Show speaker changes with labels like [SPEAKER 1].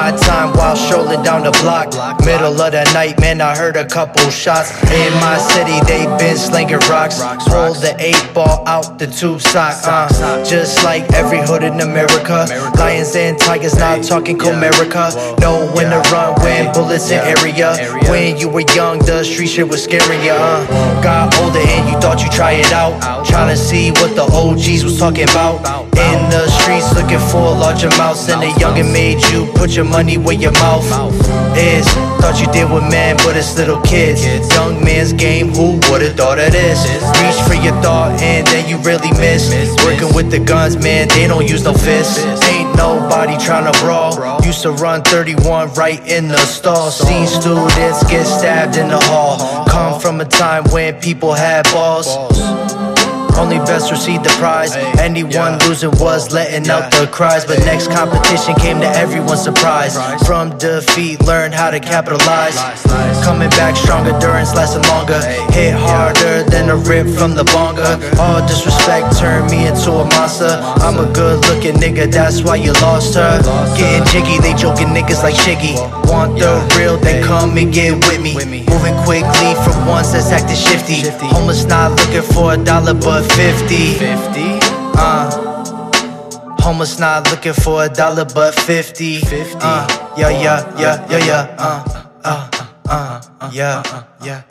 [SPEAKER 1] my time while strolling down the block. Middle of the night, man, I heard a couple shots. In my city, they been slinging rocks. Roll the eight ball out the two sock. Uh, just like every hood in America. Lions and tigers, not talking Comerica. Know when to run, when bullets in area. When you were young, the street shit was scaring ya. Uh. Got older and you thought you try it out. Trying to see what the OGs was talking about. In the streets looking for large amounts. And the youngin' made you put your money where your mouth is. Thought you did with men, but it's little kids. Young man's game, who would've thought of this? Reach for your thought and then you really miss. Working with the guns, man, they don't use no fists. Ain't nobody tryna brawl. Used to run 31 right in the stall. Seen students get stabbed in the hall. Come from a time when people had balls. Only best received the prize. Anyone losing was letting out the cries. But next competition came to everyone's surprise. From defeat, learn how to capitalize. Coming back stronger, endurance lasting longer. Hit harder a rip from the bonga. All disrespect turned me into a monster. I'm a good looking nigga, that's why you lost her. Getting jiggy, they joking niggas like Shiggy. Want the real, then come and get with me. Moving quickly from ones that's acting shifty. Homeless not looking for a dollar but 50. Uh. Homeless not looking for a dollar but 50. Uh. Yeah, yeah, yeah, yeah, yeah. Uh. Uh. Uh. Yeah. Yeah.